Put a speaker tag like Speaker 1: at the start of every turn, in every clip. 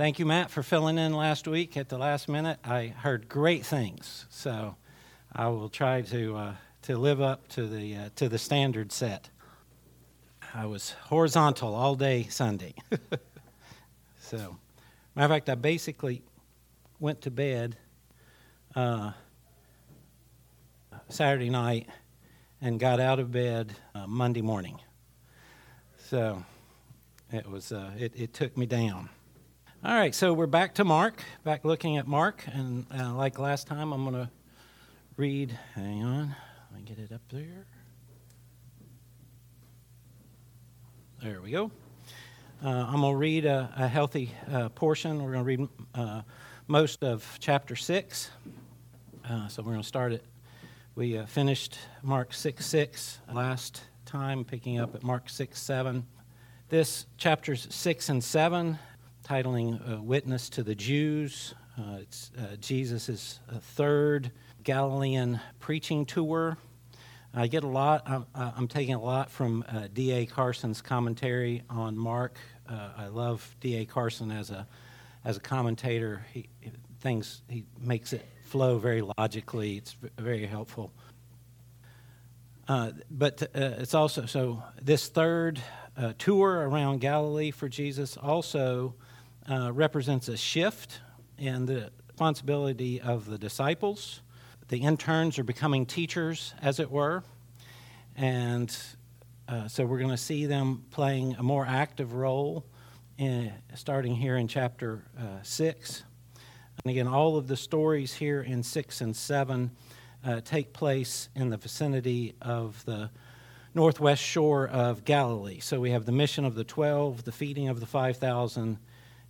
Speaker 1: Thank you, Matt, for filling in last week at the last minute. I heard great things, so I will try to uh, to live up to the uh, to the standard set. I was horizontal all day Sunday, so matter of fact, I basically went to bed uh, Saturday night and got out of bed uh, Monday morning. So it was uh, it, it took me down. All right, so we're back to Mark, back looking at Mark, and uh, like last time, I'm going to read. Hang on, let me get it up there. There we go. Uh, I'm going to read a, a healthy uh, portion. We're going to read uh, most of chapter 6. Uh, so we're going to start it. We uh, finished Mark 6 6 last time, picking up at Mark 6 7. This chapters 6 and 7 titling uh, Witness to the Jews. Uh, it's uh, Jesus' third Galilean preaching tour. I get a lot, I'm, I'm taking a lot from uh, D.A. Carson's commentary on Mark. Uh, I love D.A. Carson as a, as a commentator. He, things, he makes it flow very logically, it's very helpful. Uh, but it's also, so this third tour around Galilee for Jesus also uh, represents a shift in the responsibility of the disciples. The interns are becoming teachers, as it were. And uh, so we're going to see them playing a more active role in, starting here in chapter uh, 6. And again, all of the stories here in 6 and 7 uh, take place in the vicinity of the northwest shore of Galilee. So we have the mission of the 12, the feeding of the 5,000,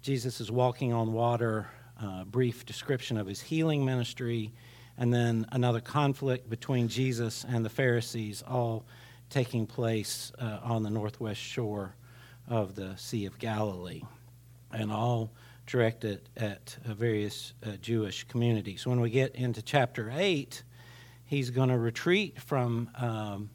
Speaker 1: Jesus is walking on water, uh, brief description of his healing ministry, and then another conflict between Jesus and the Pharisees, all taking place uh, on the northwest shore of the Sea of Galilee, and all directed at uh, various uh, Jewish communities. When we get into chapter 8, he's going to retreat from um,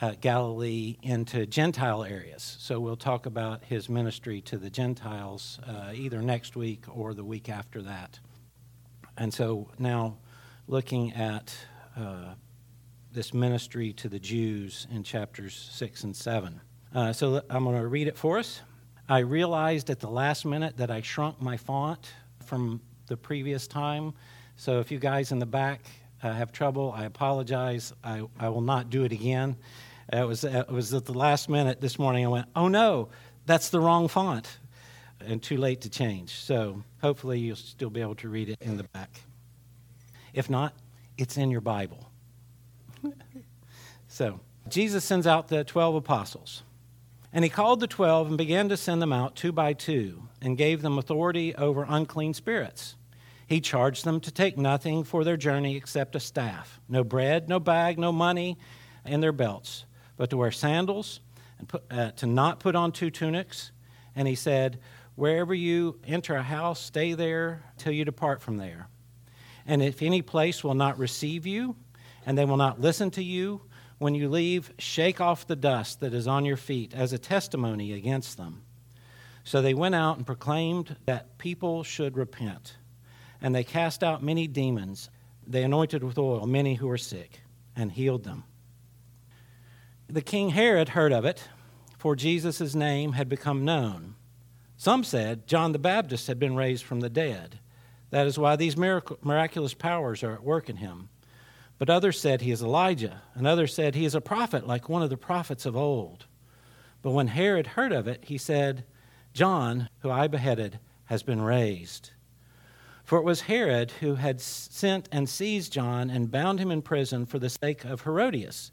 Speaker 1: uh, Galilee into Gentile areas. So we'll talk about his ministry to the Gentiles uh, either next week or the week after that. And so now looking at uh, this ministry to the Jews in chapters 6 and 7. Uh, so I'm going to read it for us. I realized at the last minute that I shrunk my font from the previous time. So if you guys in the back uh, have trouble, I apologize. I, I will not do it again. It was, it was at the last minute this morning. I went, oh no, that's the wrong font, and too late to change. So hopefully you'll still be able to read it in the back. If not, it's in your Bible. so Jesus sends out the 12 apostles. And he called the twelve and began to send them out two by two, and gave them authority over unclean spirits. He charged them to take nothing for their journey except a staff no bread, no bag, no money in their belts but to wear sandals and put, uh, to not put on two tunics. And he said, Wherever you enter a house, stay there till you depart from there. And if any place will not receive you, and they will not listen to you, when you leave, shake off the dust that is on your feet as a testimony against them. So they went out and proclaimed that people should repent. And they cast out many demons. They anointed with oil many who were sick and healed them the king Herod heard of it, for Jesus' name had become known. Some said John the Baptist had been raised from the dead. That is why these miracle, miraculous powers are at work in him. But others said he is Elijah, and others said he is a prophet like one of the prophets of old. But when Herod heard of it, he said, John, who I beheaded, has been raised. For it was Herod who had sent and seized John and bound him in prison for the sake of Herodias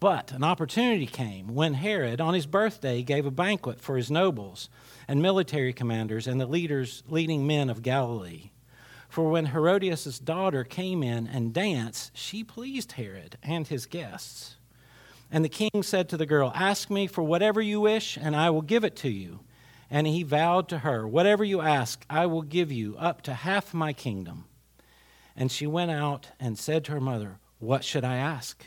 Speaker 1: But an opportunity came when Herod, on his birthday, gave a banquet for his nobles and military commanders and the leaders, leading men of Galilee. For when Herodias' daughter came in and danced, she pleased Herod and his guests. And the king said to the girl, Ask me for whatever you wish, and I will give it to you. And he vowed to her, Whatever you ask, I will give you, up to half my kingdom. And she went out and said to her mother, What should I ask?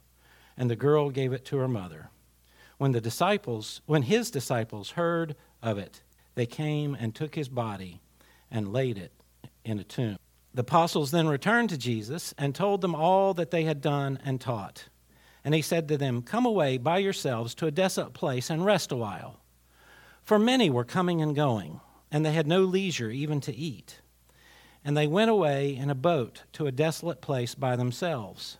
Speaker 1: And the girl gave it to her mother. When the disciples, when his disciples heard of it, they came and took his body and laid it in a tomb. The apostles then returned to Jesus and told them all that they had done and taught. And he said to them, Come away by yourselves to a desolate place and rest a while. For many were coming and going, and they had no leisure even to eat. And they went away in a boat to a desolate place by themselves.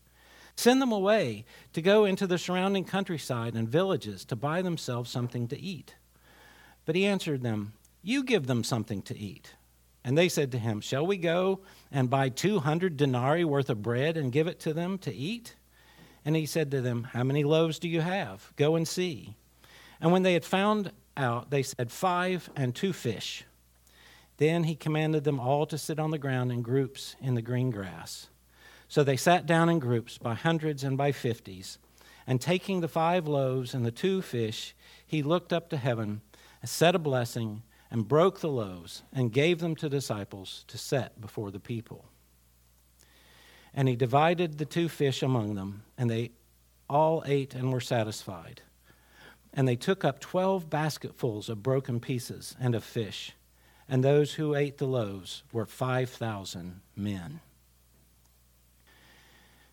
Speaker 1: Send them away to go into the surrounding countryside and villages to buy themselves something to eat. But he answered them, You give them something to eat. And they said to him, Shall we go and buy 200 denarii worth of bread and give it to them to eat? And he said to them, How many loaves do you have? Go and see. And when they had found out, they said, Five and two fish. Then he commanded them all to sit on the ground in groups in the green grass. So they sat down in groups by hundreds and by fifties. And taking the five loaves and the two fish, he looked up to heaven, and said a blessing, and broke the loaves, and gave them to disciples to set before the people. And he divided the two fish among them, and they all ate and were satisfied. And they took up twelve basketfuls of broken pieces and of fish, and those who ate the loaves were five thousand men.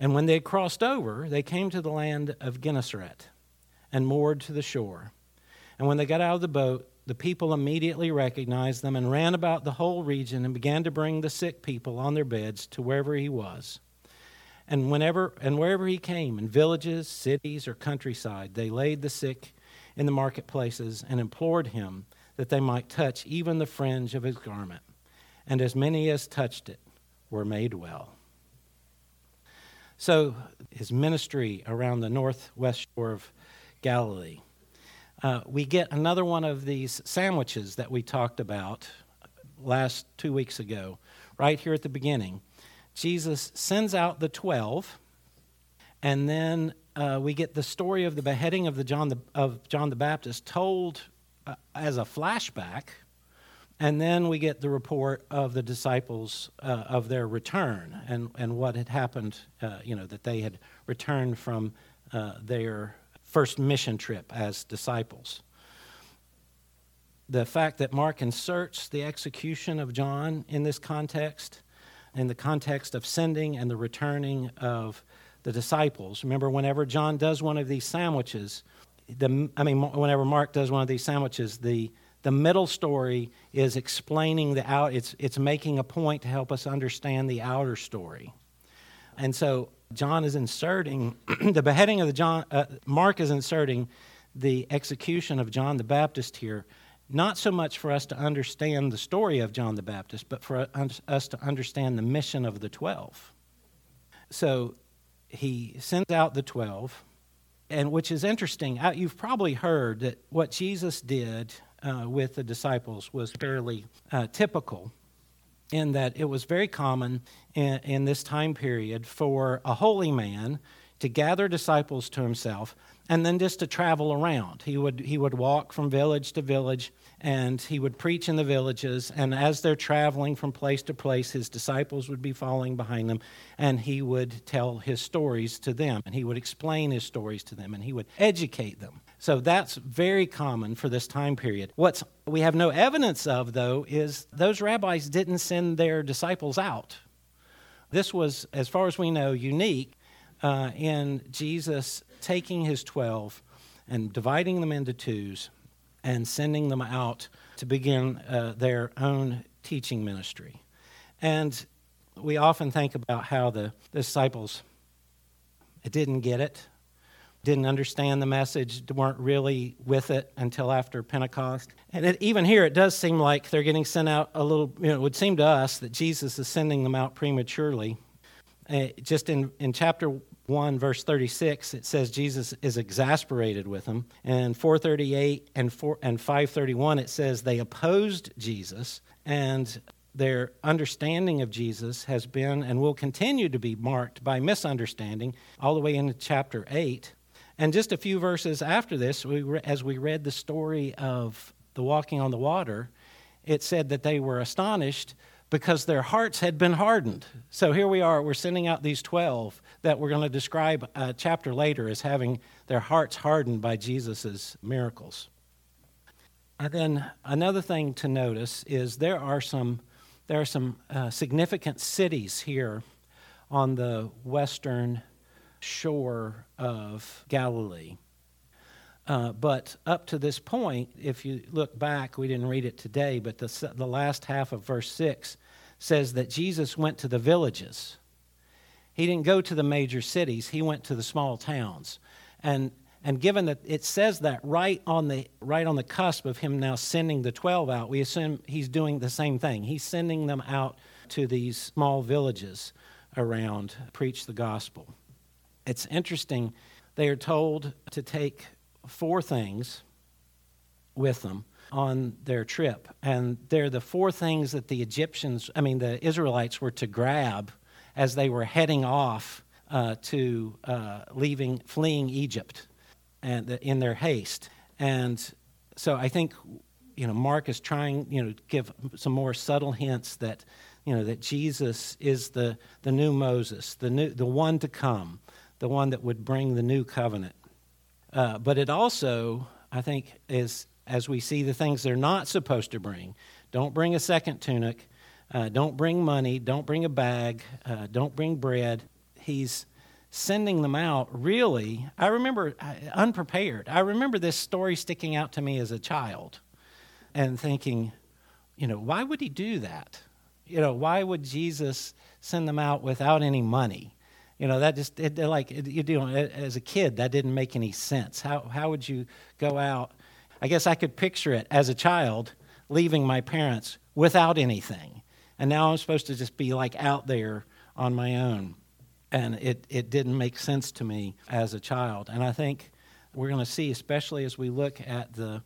Speaker 1: And when they had crossed over, they came to the land of Gennesaret and moored to the shore. And when they got out of the boat, the people immediately recognized them and ran about the whole region and began to bring the sick people on their beds to wherever he was. And whenever and wherever he came, in villages, cities, or countryside, they laid the sick in the marketplaces and implored him that they might touch even the fringe of his garment. And as many as touched it were made well. So, his ministry around the northwest shore of Galilee. Uh, we get another one of these sandwiches that we talked about last two weeks ago, right here at the beginning. Jesus sends out the 12, and then uh, we get the story of the beheading of, the John, the, of John the Baptist told uh, as a flashback and then we get the report of the disciples uh, of their return and, and what had happened, uh, you know, that they had returned from uh, their first mission trip as disciples. the fact that Mark inserts the execution of John in this context, in the context of sending and the returning of the disciples. Remember, whenever John does one of these sandwiches, the, I mean, whenever Mark does one of these sandwiches, the, the middle story is explaining the out, it's, it's making a point to help us understand the outer story. And so John is inserting the beheading of the John, uh, Mark is inserting the execution of John the Baptist here not so much for us to understand the story of John the Baptist, but for us to understand the mission of the 12. So he sends out the 12, and which is interesting. You've probably heard that what Jesus did uh, with the disciples was fairly uh, typical in that it was very common in, in this time period for a holy man to gather disciples to himself and then just to travel around. He would, he would walk from village to village and he would preach in the villages. And as they're traveling from place to place, his disciples would be following behind them and he would tell his stories to them and he would explain his stories to them and he would educate them. So that's very common for this time period. What we have no evidence of, though, is those rabbis didn't send their disciples out. This was, as far as we know, unique uh, in Jesus taking his 12 and dividing them into twos and sending them out to begin uh, their own teaching ministry. And we often think about how the disciples didn't get it, didn't understand the message, weren't really with it until after Pentecost. And it, even here, it does seem like they're getting sent out a little, you know, it would seem to us that Jesus is sending them out prematurely. Uh, just in, in chapter 1 verse 36 it says jesus is exasperated with them and 438 and 4 and 531 it says they opposed jesus and their understanding of jesus has been and will continue to be marked by misunderstanding all the way into chapter 8 and just a few verses after this we re- as we read the story of the walking on the water it said that they were astonished because their hearts had been hardened. So here we are, we're sending out these 12 that we're going to describe a chapter later as having their hearts hardened by Jesus' miracles. And then another thing to notice is there are some, there are some uh, significant cities here on the western shore of Galilee. Uh, but up to this point, if you look back, we didn't read it today, but the, the last half of verse 6 says that Jesus went to the villages. He didn't go to the major cities, he went to the small towns. And, and given that it says that right on, the, right on the cusp of him now sending the 12 out, we assume he's doing the same thing. He's sending them out to these small villages around, preach the gospel. It's interesting, they are told to take four things with them on their trip. And they're the four things that the Egyptians, I mean, the Israelites were to grab as they were heading off uh, to uh, leaving, fleeing Egypt and the, in their haste. And so I think, you know, Mark is trying, you know, to give some more subtle hints that, you know, that Jesus is the, the new Moses, the, new, the one to come, the one that would bring the new covenant. Uh, but it also, I think, is as we see the things they're not supposed to bring. Don't bring a second tunic. Uh, don't bring money. Don't bring a bag. Uh, don't bring bread. He's sending them out really. I remember unprepared. I remember this story sticking out to me as a child and thinking, you know, why would he do that? You know, why would Jesus send them out without any money? You know, that just, it, like, it, you know, as a kid, that didn't make any sense. How, how would you go out? I guess I could picture it as a child leaving my parents without anything. And now I'm supposed to just be like out there on my own. And it, it didn't make sense to me as a child. And I think we're going to see, especially as we look at the,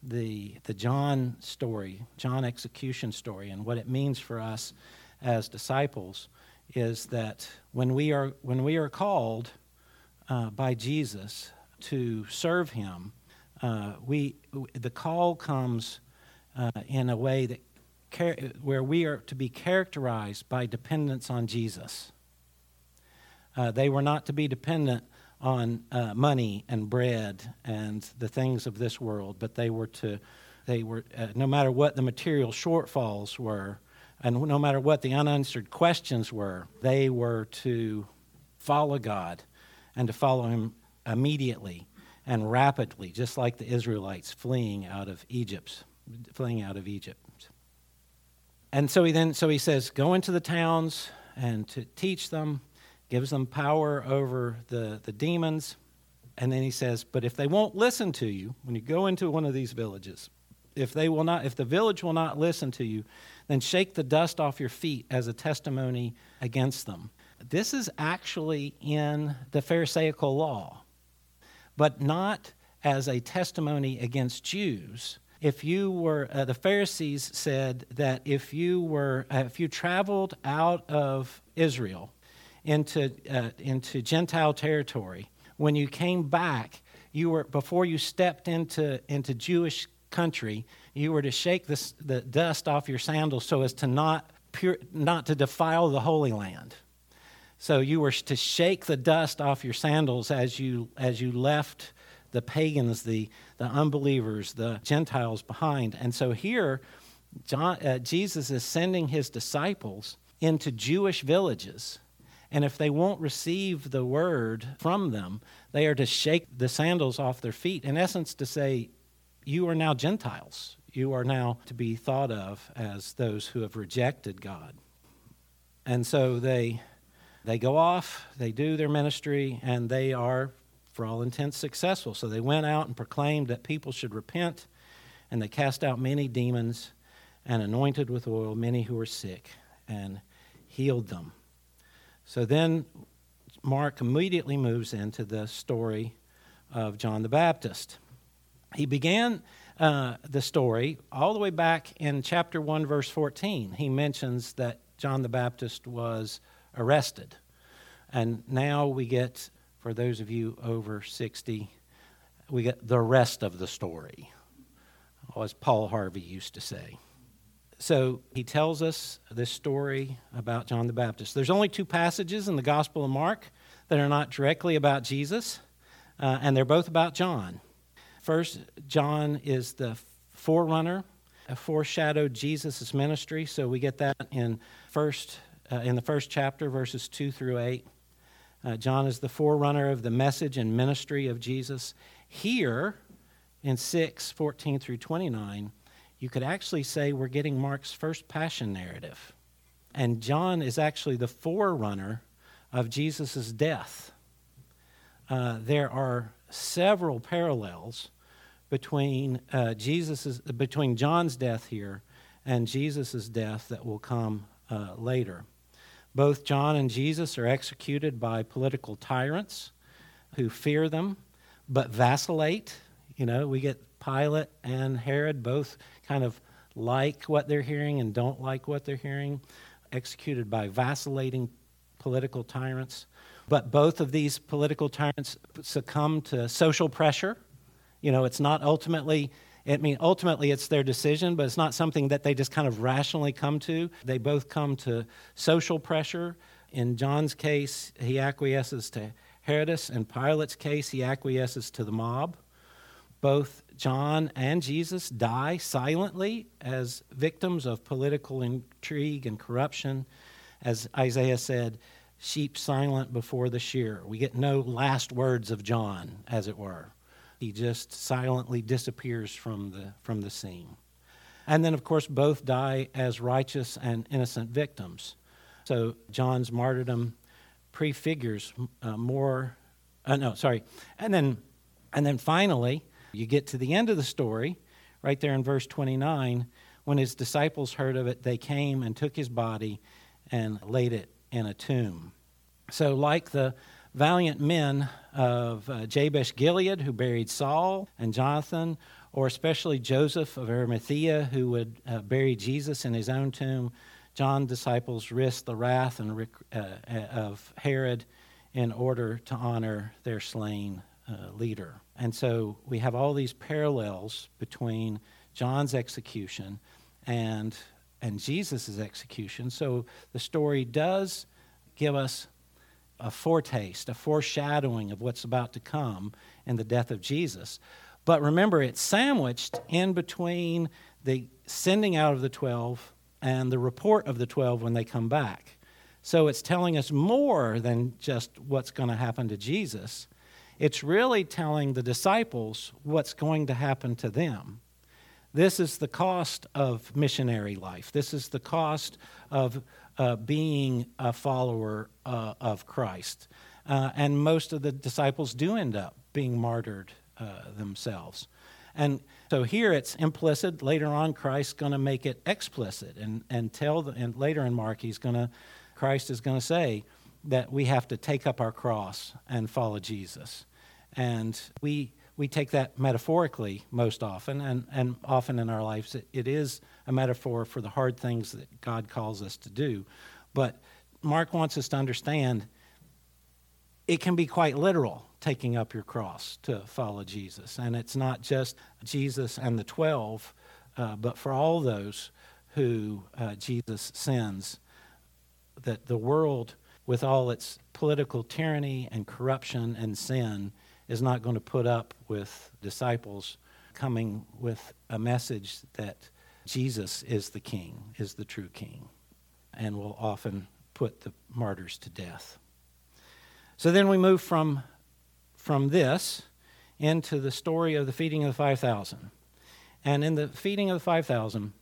Speaker 1: the, the John story, John execution story, and what it means for us as disciples, is that when we are, when we are called uh, by Jesus to serve him, uh, we, the call comes uh, in a way that where we are to be characterized by dependence on Jesus. Uh, they were not to be dependent on uh, money and bread and the things of this world, but they were to they were, uh, no matter what the material shortfalls were, and no matter what the unanswered questions were, they were to follow God and to follow Him immediately and rapidly, just like the Israelites fleeing out of Egypt, fleeing out of Egypt. And so he then so he says, go into the towns and to teach them, gives them power over the, the demons. And then he says, but if they won't listen to you, when you go into one of these villages, if they will not if the village will not listen to you, then shake the dust off your feet as a testimony against them. This is actually in the Pharisaical law, but not as a testimony against Jews. If you were, uh, the Pharisees said that if you were, uh, if you traveled out of Israel into, uh, into Gentile territory, when you came back, you were, before you stepped into, into Jewish country, you were to shake this, the dust off your sandals so as to not, pure, not to defile the Holy Land. So you were to shake the dust off your sandals as you, as you left the pagans, the, the unbelievers, the Gentiles behind. And so here, John, uh, Jesus is sending his disciples into Jewish villages. And if they won't receive the word from them, they are to shake the sandals off their feet, in essence, to say, you are now Gentiles. You are now to be thought of as those who have rejected God. And so they, they go off, they do their ministry, and they are, for all intents, successful. So they went out and proclaimed that people should repent, and they cast out many demons and anointed with oil many who were sick and healed them. So then Mark immediately moves into the story of John the Baptist. He began uh, the story all the way back in chapter 1, verse 14. He mentions that John the Baptist was arrested. And now we get, for those of you over 60, we get the rest of the story, as Paul Harvey used to say. So he tells us this story about John the Baptist. There's only two passages in the Gospel of Mark that are not directly about Jesus, uh, and they're both about John. First, John is the forerunner, foreshadowed Jesus' ministry. So we get that in first uh, in the first chapter, verses two through eight. Uh, John is the forerunner of the message and ministry of Jesus. Here, in 6, 14 through 29, you could actually say we're getting Mark's first passion narrative. And John is actually the forerunner of Jesus' death. Uh, there are several parallels between uh, Jesus's, between John's death here and Jesus' death that will come uh, later. Both John and Jesus are executed by political tyrants who fear them but vacillate. You know, we get Pilate and Herod both kind of like what they're hearing and don't like what they're hearing, executed by vacillating political tyrants. But both of these political tyrants succumb to social pressure you know, it's not ultimately, I mean, ultimately it's their decision, but it's not something that they just kind of rationally come to. They both come to social pressure. In John's case, he acquiesces to Herodias. In Pilate's case, he acquiesces to the mob. Both John and Jesus die silently as victims of political intrigue and corruption. As Isaiah said, sheep silent before the shear. We get no last words of John, as it were. He just silently disappears from the, from the scene. And then, of course, both die as righteous and innocent victims. So John's martyrdom prefigures uh, more. Uh, no, sorry. And then, and then finally, you get to the end of the story, right there in verse 29. When his disciples heard of it, they came and took his body and laid it in a tomb. So, like the valiant men of uh, Jabesh Gilead who buried Saul and Jonathan, or especially Joseph of Arimathea who would uh, bury Jesus in his own tomb, John's disciples risked the wrath and, uh, of Herod in order to honor their slain uh, leader. And so we have all these parallels between John's execution and, and Jesus' execution. So the story does give us a foretaste, a foreshadowing of what's about to come in the death of Jesus. But remember, it's sandwiched in between the sending out of the 12 and the report of the 12 when they come back. So it's telling us more than just what's going to happen to Jesus. It's really telling the disciples what's going to happen to them. This is the cost of missionary life. This is the cost of uh, being a follower uh, of Christ. Uh, and most of the disciples do end up being martyred uh, themselves. And so here it's implicit. Later on, Christ's going to make it explicit and, and tell, the, and later in Mark, he's going to, Christ is going to say that we have to take up our cross and follow Jesus. And we, we take that metaphorically most often, and, and often in our lives, it, it is a metaphor for the hard things that God calls us to do. But Mark wants us to understand it can be quite literal taking up your cross to follow Jesus. And it's not just Jesus and the 12, uh, but for all those who uh, Jesus sends, that the world, with all its political tyranny and corruption and sin, is not going to put up with disciples coming with a message that Jesus is the king, is the true king, and will often put the martyrs to death. So then we move from, from this into the story of the feeding of the 5,000. And in the feeding of the 5,000,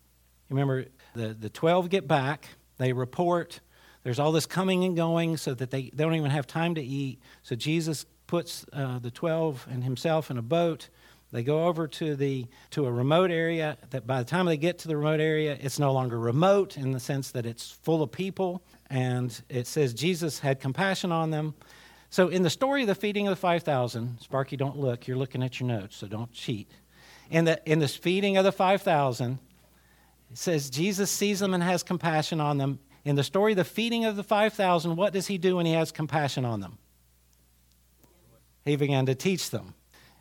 Speaker 1: remember, the, the 12 get back, they report, there's all this coming and going so that they, they don't even have time to eat. So Jesus puts uh, the 12 and himself in a boat. They go over to, the, to a remote area that by the time they get to the remote area, it's no longer remote in the sense that it's full of people. And it says Jesus had compassion on them so, in the story of the feeding of the 5,000, Sparky, don't look. You're looking at your notes, so don't cheat. In, the, in this feeding of the 5,000, it says Jesus sees them and has compassion on them. In the story of the feeding of the 5,000, what does he do when he has compassion on them? He began to teach them.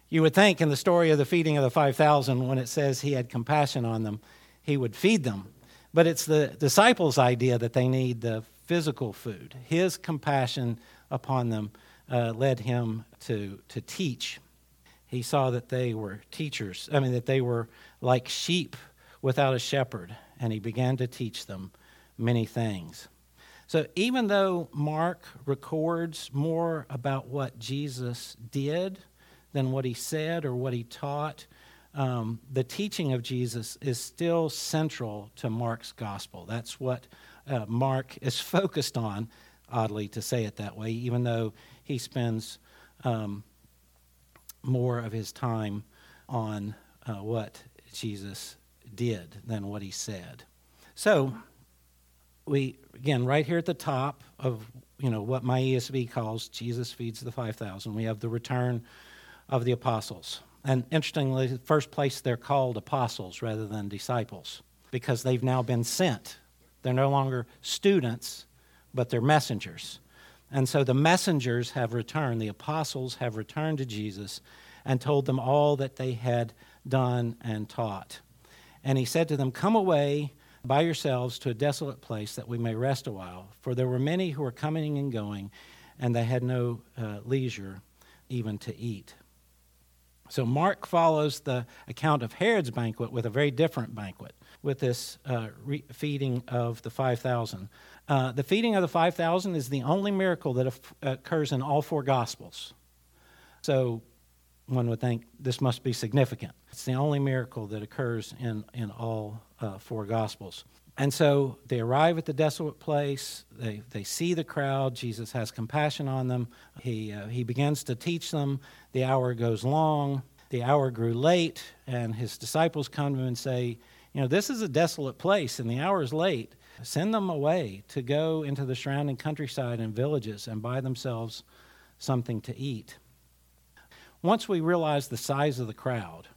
Speaker 1: You would think in the story of the feeding of the 5,000, when it says he had compassion on them, he would feed them. But it's the disciples' idea that they need the physical food. His compassion upon them uh, led him to, to teach. He saw that they were teachers, I mean, that they were like sheep without a shepherd, and he began to teach them many things. So, even though Mark records more about what Jesus did than what he said or what he taught, um, the teaching of Jesus is still central to Mark's gospel. That's what uh, Mark is focused on oddly to say it that way, even though he spends um, more of his time on uh, what Jesus did than what he said. So, we again right here at the top of you know what my ESV calls Jesus feeds the 5000 we have the return of the apostles and interestingly the first place they're called apostles rather than disciples because they've now been sent they're no longer students but they're messengers. And so the messengers have returned, the apostles have returned to Jesus and told them all that they had done and taught. And he said to them, Come away by yourselves to a desolate place that we may rest a while. For there were many who were coming and going, and they had no uh, leisure even to eat. So Mark follows the account of Herod's banquet with a very different banquet, with this uh, re- feeding of the 5,000. Uh, the feeding of the 5,000 is the only miracle that occurs in all four Gospels. So one would think this must be significant. It's the only miracle that occurs in, in all uh, four Gospels. And so they arrive at the desolate place. They, they see the crowd. Jesus has compassion on them. He, uh, he begins to teach them. The hour goes long. The hour grew late, and his disciples come to him and say, You know, this is a desolate place, and the hour is late. Send them away to go into the surrounding countryside and villages and buy themselves something to eat. Once we realize the size of the crowd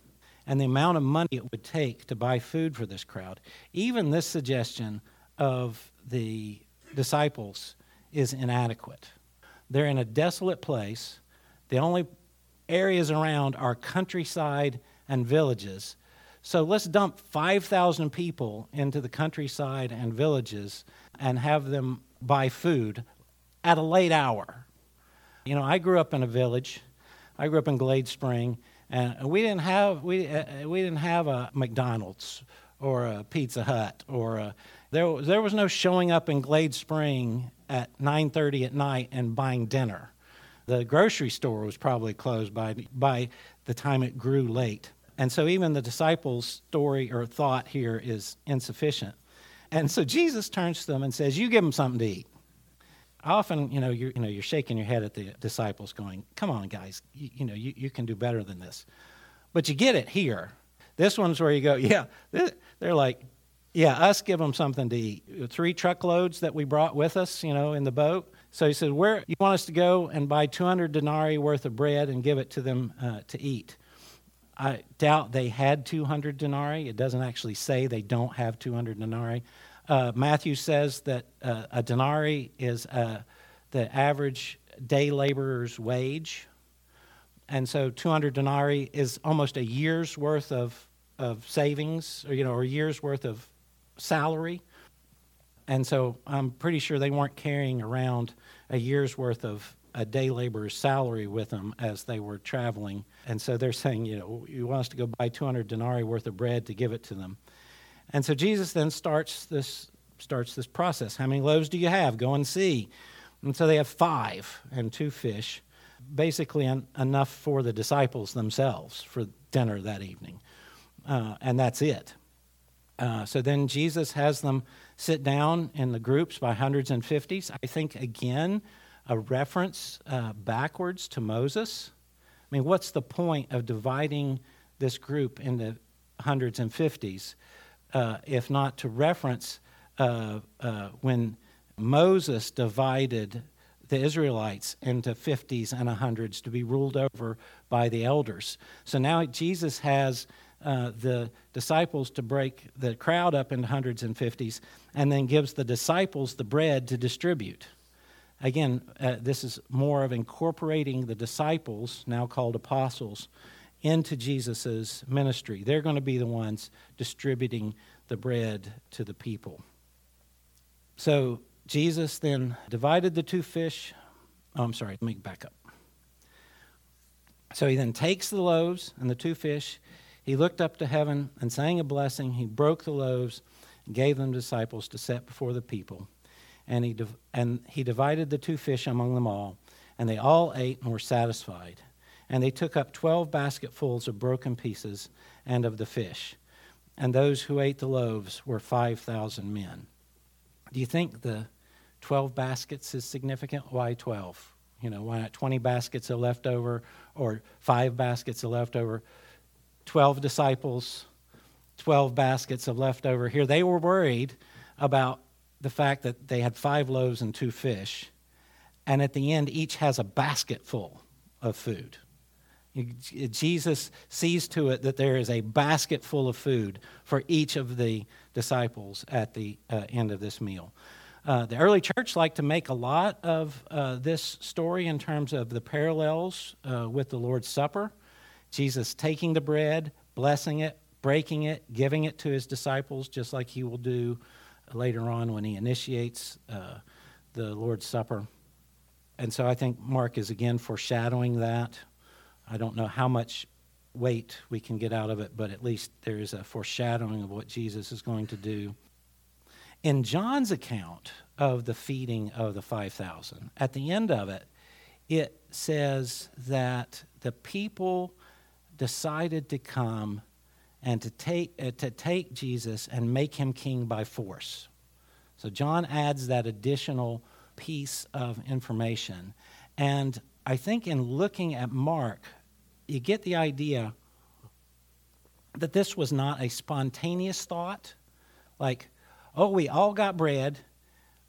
Speaker 1: and the amount of money it would take to buy food for this crowd, even this suggestion of the disciples is inadequate. They're in a desolate place. The only areas around are countryside and villages so let's dump 5,000 people into the countryside and villages and have them buy food at a late hour. You know, I grew up in a village. I grew up in Glade Spring, And we didn't have we uh, we didn't have a McDonald's or a Pizza Hut or a, there there was no showing up in Glade Spring at 9:30 at night and buying dinner. The grocery store was probably closed by by the time it grew late. And so even the disciples' story or thought here is insufficient. And so Jesus turns to them and says, "You give them something to eat." Often, you know, you're, you know, you're shaking your head at the disciples, going, "Come on, guys, you, you know, you, you can do better than this." But you get it here. This one's where you go, "Yeah." They're like, "Yeah, us give them something to eat." Three truckloads that we brought with us, you know, in the boat. So he said, "Where you want us to go and buy 200 denarii worth of bread and give it to them uh, to eat?" I doubt they had 200 denarii. It doesn't actually say they don't have 200 denarii. Uh, Matthew says that uh, a denarii is uh, the average day laborer's wage. And so 200 denarii is almost a year's worth of, of savings, or, you know, or a year's worth of salary. And so I'm pretty sure they weren't carrying around a year's worth of a day laborer's salary with them as they were traveling. And so they're saying, you know, you want us to go buy 200 denarii worth of bread to give it to them. And so Jesus then starts this, starts this process. How many loaves do you have? Go and see. And so they have five and two fish, basically en- enough for the disciples themselves for dinner that evening. Uh, and that's it. Uh, so then Jesus has them sit down in the groups by hundreds and fifties. I think, again, a reference uh, backwards to Moses. I mean, what's the point of dividing this group into hundreds and fifties uh, if not to reference uh, uh when Moses divided the Israelites into 50s and 100s to be ruled over by the elders? So now Jesus has uh, the disciples to break the crowd up into hundreds and fifties and then gives the disciples the bread to distribute. Again, uh, this is more of incorporating the disciples, now called apostles, into Jesus' ministry. They're going to be the ones distributing the bread to the people. So Jesus then divided the two fish. Oh, I'm sorry, let me back up. So he then takes the loaves and the two fish. He looked up to heaven and sang a blessing. He broke the loaves and gave them disciples to set before the people and he, div- and he divided the two fish among them all, and they all ate and were satisfied. And they took up twelve basketfuls of broken pieces and of the fish. And those who ate the loaves were 5,000 men. Do you think the 12 baskets is significant? Why 12? You know, why not 20 baskets of leftover or five baskets of leftover? 12 disciples, 12 baskets of leftover. Here they were worried about the fact that they had five loaves and two fish, and at the end, each has a basket full of food. Jesus sees to it that there is a basket full of food for each of the disciples at the uh, end of this meal. Uh, the early church liked to make a lot of uh, this story in terms of the parallels uh, with the Lord's Supper. Jesus taking the bread, blessing it, breaking it, giving it to his disciples, just like he will do later on when he initiates uh, the Lord's Supper. And so I think Mark is again foreshadowing that. I don't know how much weight we can get out of it, but at least there is a foreshadowing of what Jesus is going to do. In John's account of the feeding of the 5,000, at the end of it, it says that the people decided to come and to take, uh, to take Jesus and make him king by force. So John adds that additional piece of information. And I think in looking at Mark, you get the idea that this was not a spontaneous thought, like, oh, we all got bread,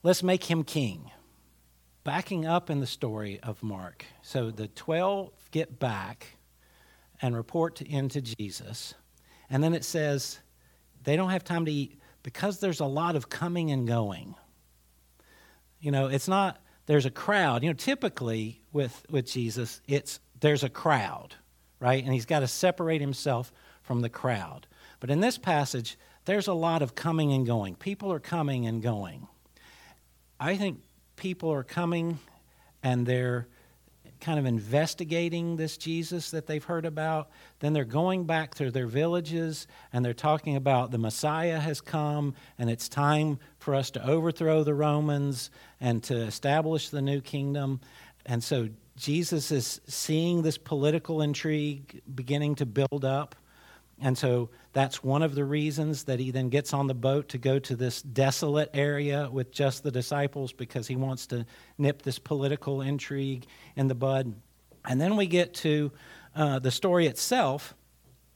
Speaker 1: let's make him king. Backing up in the story of Mark. So the 12 get back and report to, into Jesus. And then it says they don't have time to eat because there's a lot of coming and going. You know, it's not there's a crowd. You know, typically with with Jesus, it's there's a crowd, right? And he's got to separate himself from the crowd. But in this passage, there's a lot of coming and going. People are coming and going. I think people are coming and they're kind of investigating this Jesus that they've heard about. Then they're going back to their villages and they're talking about the Messiah has come and it's time for us to overthrow the Romans and to establish the new kingdom. And so Jesus is seeing this political intrigue beginning to build up. And so that's one of the reasons that he then gets on the boat to go to this desolate area with just the disciples because he wants to nip this political intrigue in the bud. And then we get to uh, the story itself.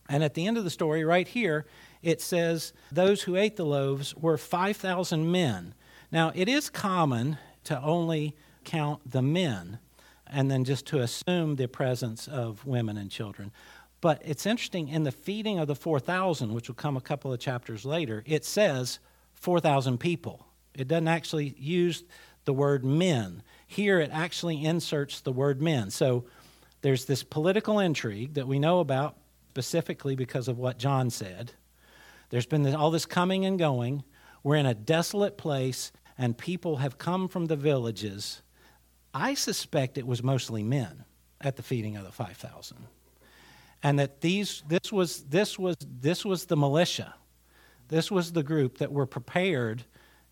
Speaker 1: And at the end of the story, right here, it says, Those who ate the loaves were 5,000 men. Now, it is common to only count the men and then just to assume the presence of women and children. But it's interesting in the feeding of the 4,000, which will come a couple of chapters later, it says 4,000 people. It doesn't actually use the word men. Here it actually inserts the word men. So there's this political intrigue that we know about specifically because of what John said. There's been all this coming and going. We're in a desolate place, and people have come from the villages. I suspect it was mostly men at the feeding of the 5,000 and that these this was this was this was the militia. This was the group that were prepared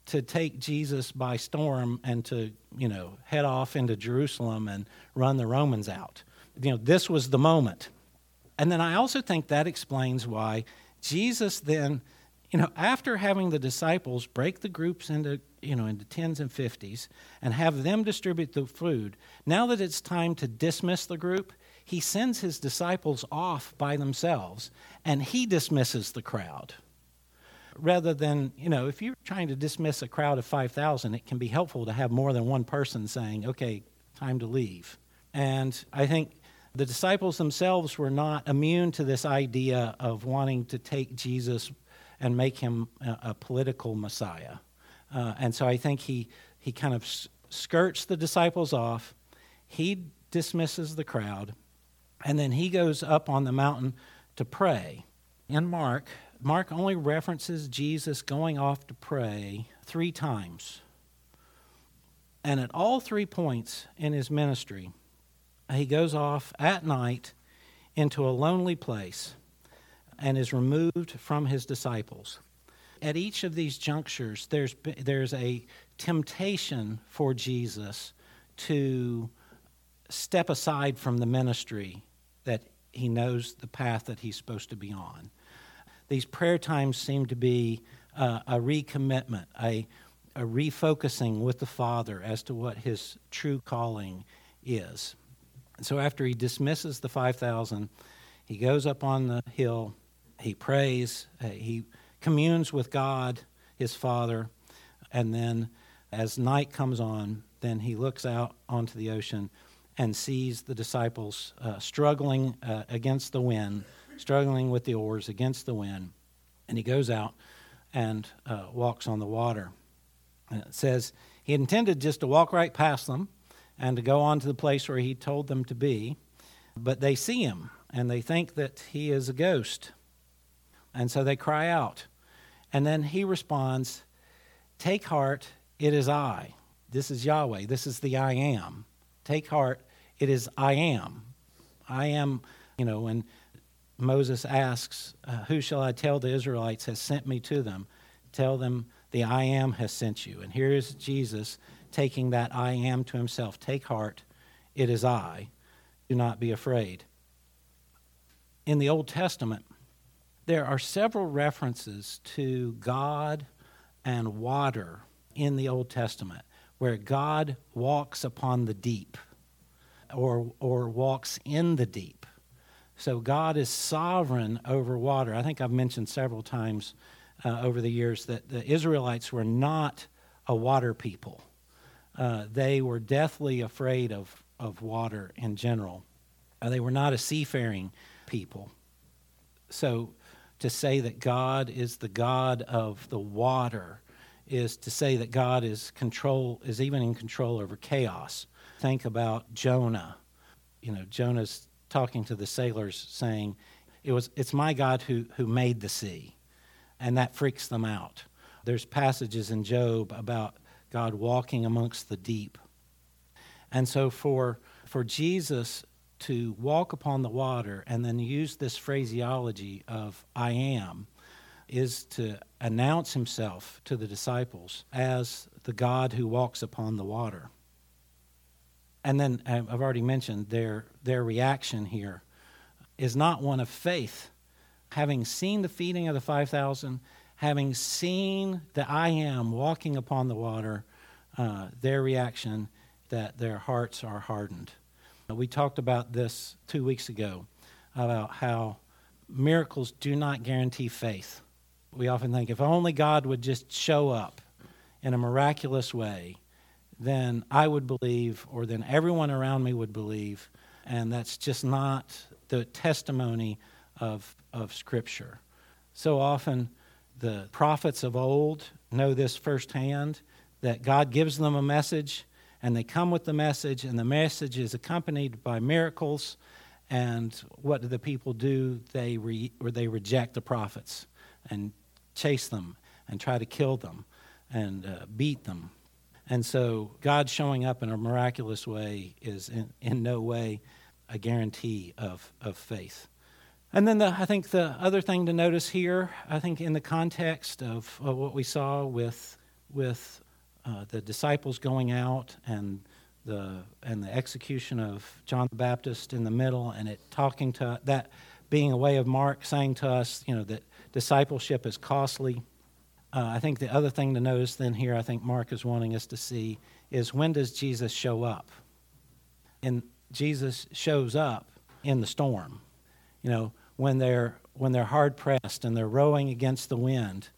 Speaker 1: to take Jesus by storm and to you know head off into Jerusalem and run the Romans out. You know this was the moment. And then I also think that explains why Jesus then you know after having the disciples break the groups into you know into tens and fifties and have them distribute the food now that it's time to dismiss the group he sends his disciples off by themselves and he dismisses the crowd. Rather than, you know, if you're trying to dismiss a crowd of 5,000, it can be helpful to have more than one person saying, okay, time to leave. And I think the disciples themselves were not immune to this idea of wanting to take Jesus and make him a, a political Messiah. Uh, and so I think he, he kind of skirts the disciples off. He dismisses the crowd. And then he goes up on the mountain to pray. In Mark, Mark only references Jesus going off to pray three times. And at all three points in his ministry, he goes off at night into a lonely place and is removed from his disciples. At each of these junctures, there's, there's a temptation for Jesus to step aside from the ministry that he knows the path that he's supposed to be on. These prayer times seem to be uh, a recommitment, a, a refocusing with the Father as to what his true calling is. And so after he dismisses the 5,000, he goes up on the hill, he prays, uh, he communes with God, his Father, and then as night comes on, then he looks out onto the ocean and sees the disciples uh, struggling uh, against the wind, struggling with the oars against the wind. And he goes out and uh, walks on the water. And it says he intended just to walk right past them and to go on to the place where he told them to be. But they see him and they think that he is a ghost. And so they cry out. And then he responds, Take heart, it is I. This is Yahweh. This is the I am. Take heart, it is I am. I am, you know, when Moses asks, uh, Who shall I tell the Israelites has sent me to them? Tell them the I am has sent you. And here is Jesus taking that I am to himself. Take heart, it is I. Do not be afraid. In the Old Testament, there are several references to God and water in the Old Testament where God walks upon the deep or, or walks in the deep. So God is sovereign over water. I think I've mentioned several times uh, over the years that the Israelites were not a water people. Uh, they were deathly afraid of, of water in general. Uh, they were not a seafaring people. So to say that God is the God of the water is to say that God is control is even in control over chaos. Think about Jonah. You know, Jonah's talking to the sailors saying, it was, It's my God who, who made the sea. And that freaks them out. There's passages in Job about God walking amongst the deep. And so, for for Jesus to walk upon the water and then use this phraseology of I am is to announce himself to the disciples as the God who walks upon the water. And then uh, I've already mentioned their, their reaction here is not one of faith. Having seen the feeding of the 5,000, having seen the I am walking upon the water, uh, their reaction that their hearts are hardened. Uh, we talked about this two weeks ago about how miracles do not guarantee faith. We often think if only God would just show up in a miraculous way, then I would believe, or then everyone around me would believe. And that's just not the testimony of, of Scripture. So often, the prophets of old know this firsthand that God gives them a message, and they come with the message, and the message is accompanied by miracles. And what do the people do? They, re, they reject the prophets and chase them and try to kill them and uh, beat them. And so God showing up in a miraculous way is in, in no way a guarantee of, of faith. And then the, I think the other thing to notice here, I think in the context of, of what we saw with, with uh, the disciples going out and the, and the execution of John the Baptist in the middle, and it talking to that being a way of Mark saying to us, you know, that discipleship is costly. Uh, I think the other thing to notice then here, I think Mark is wanting us to see, is when does Jesus show up? And Jesus shows up in the storm. You know, when they're when they're hard pressed and they're rowing against the wind,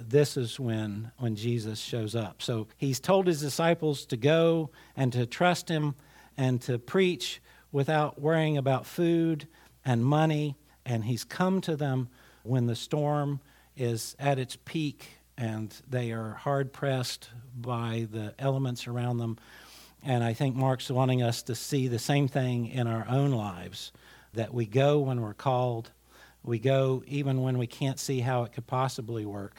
Speaker 1: this is when when Jesus shows up. So he's told his disciples to go and to trust him and to preach without worrying about food and money, and he's come to them when the storm is at its peak and they are hard pressed by the elements around them. And I think Mark's wanting us to see the same thing in our own lives that we go when we're called, we go even when we can't see how it could possibly work,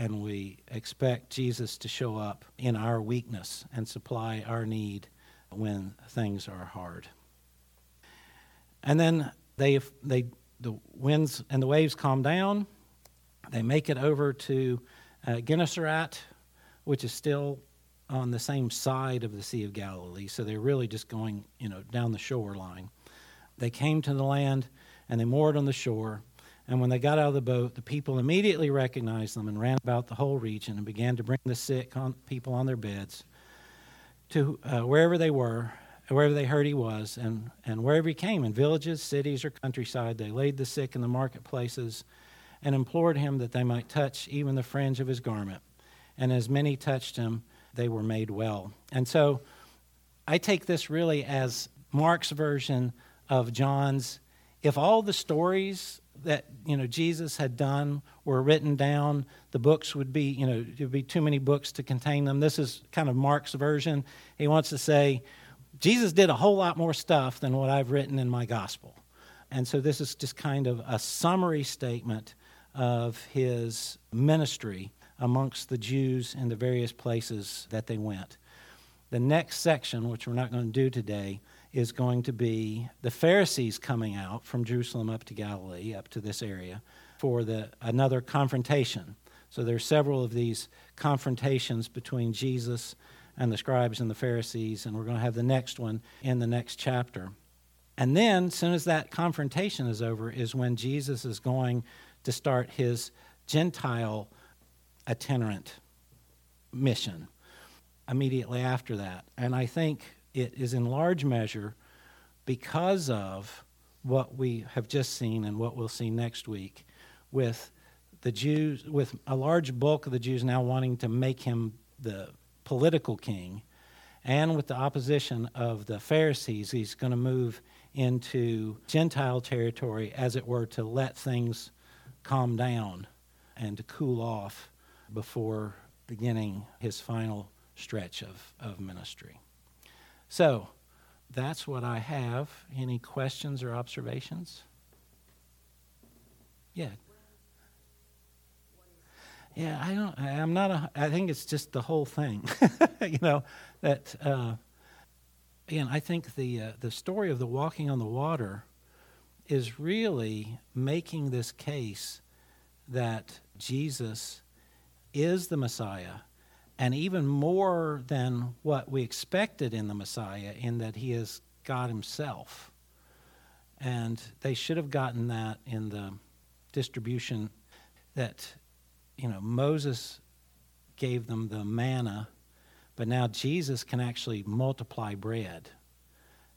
Speaker 1: and we expect Jesus to show up in our weakness and supply our need when things are hard. And then they, they, the winds and the waves calm down. They make it over to uh, Gennesaret, which is still on the same side of the Sea of Galilee. So they're really just going, you know, down the shoreline. They came to the land and they moored on the shore. And when they got out of the boat, the people immediately recognized them and ran about the whole region and began to bring the sick on, people on their beds to uh, wherever they were, wherever they heard he was, and, and wherever he came, in villages, cities, or countryside. They laid the sick in the marketplaces and implored him that they might touch even the fringe of his garment. And as many touched him, they were made well. And so I take this really as Mark's version of John's. If all the stories that you know Jesus had done were written down, the books would be you know would be too many books to contain them. This is kind of Mark's version. He wants to say Jesus did a whole lot more stuff than what I've written in my gospel. And so this is just kind of a summary statement of his ministry amongst the Jews in the various places that they went. The next section, which we're not going to do today, is going to be the Pharisees coming out from Jerusalem up to Galilee, up to this area, for the, another confrontation. So there's several of these confrontations between Jesus and the scribes and the Pharisees, and we're going to have the next one in the next chapter. And then, as soon as that confrontation is over, is when Jesus is going to start his Gentile itinerant mission immediately after that. And I think it is in large measure because of what we have just seen and what we'll see next week with the Jews, with a large bulk of the Jews now wanting to make him the political king, and with the opposition of the Pharisees, he's going to move into Gentile territory, as it were, to let things calm down and to cool off before beginning his final stretch of, of ministry. So, that's what I have. Any questions or observations? Yeah. Yeah, I don't. I'm not. A, I think it's just the whole thing. you know that uh, again, I think the uh, the story of the walking on the water is really making this case that Jesus is the Messiah, and even more than what we expected in the Messiah, in that he is God Himself. And they should have gotten that in the distribution that, you know, Moses gave them the manna, but now Jesus can actually multiply bread,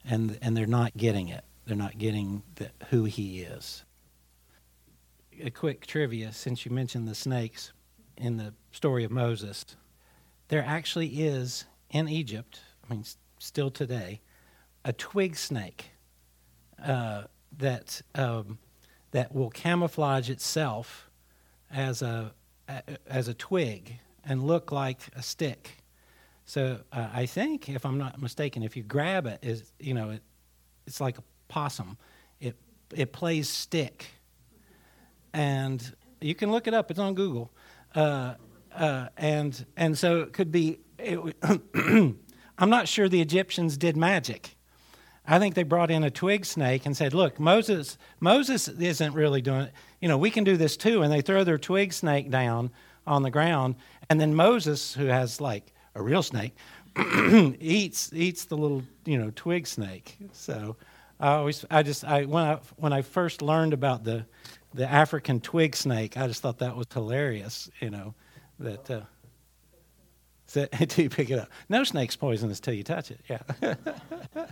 Speaker 1: and and they're not getting it. They're not getting the, who He is. A quick trivia, since you mentioned the snakes in the story of Moses, there actually is in Egypt. I mean, still today, a twig snake uh, that um, that will camouflage itself as a as a twig and look like a stick. So uh, I think, if I'm not mistaken, if you grab it, is you know, it, it's like a possum. It it plays stick, and you can look it up. It's on Google, uh, uh, and and so it could be. It, I'm not sure the Egyptians did magic. I think they brought in a twig snake and said, "Look, Moses Moses isn't really doing it. You know, we can do this too." And they throw their twig snake down on the ground, and then Moses, who has like a real snake, eats eats the little you know twig snake. So I always I just I when I when I first learned about the the African twig snake, I just thought that was hilarious. You know that. Uh, until you pick it up. No snake's poisonous till you touch it. Yeah.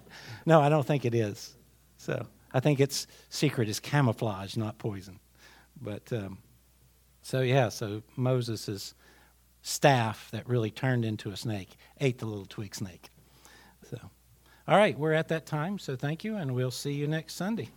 Speaker 1: no, I don't think it is. So I think its secret is camouflage, not poison. But um, so yeah, so Moses' staff that really turned into a snake ate the little twig snake. So, all right, we're at that time. So thank you, and we'll see you next Sunday.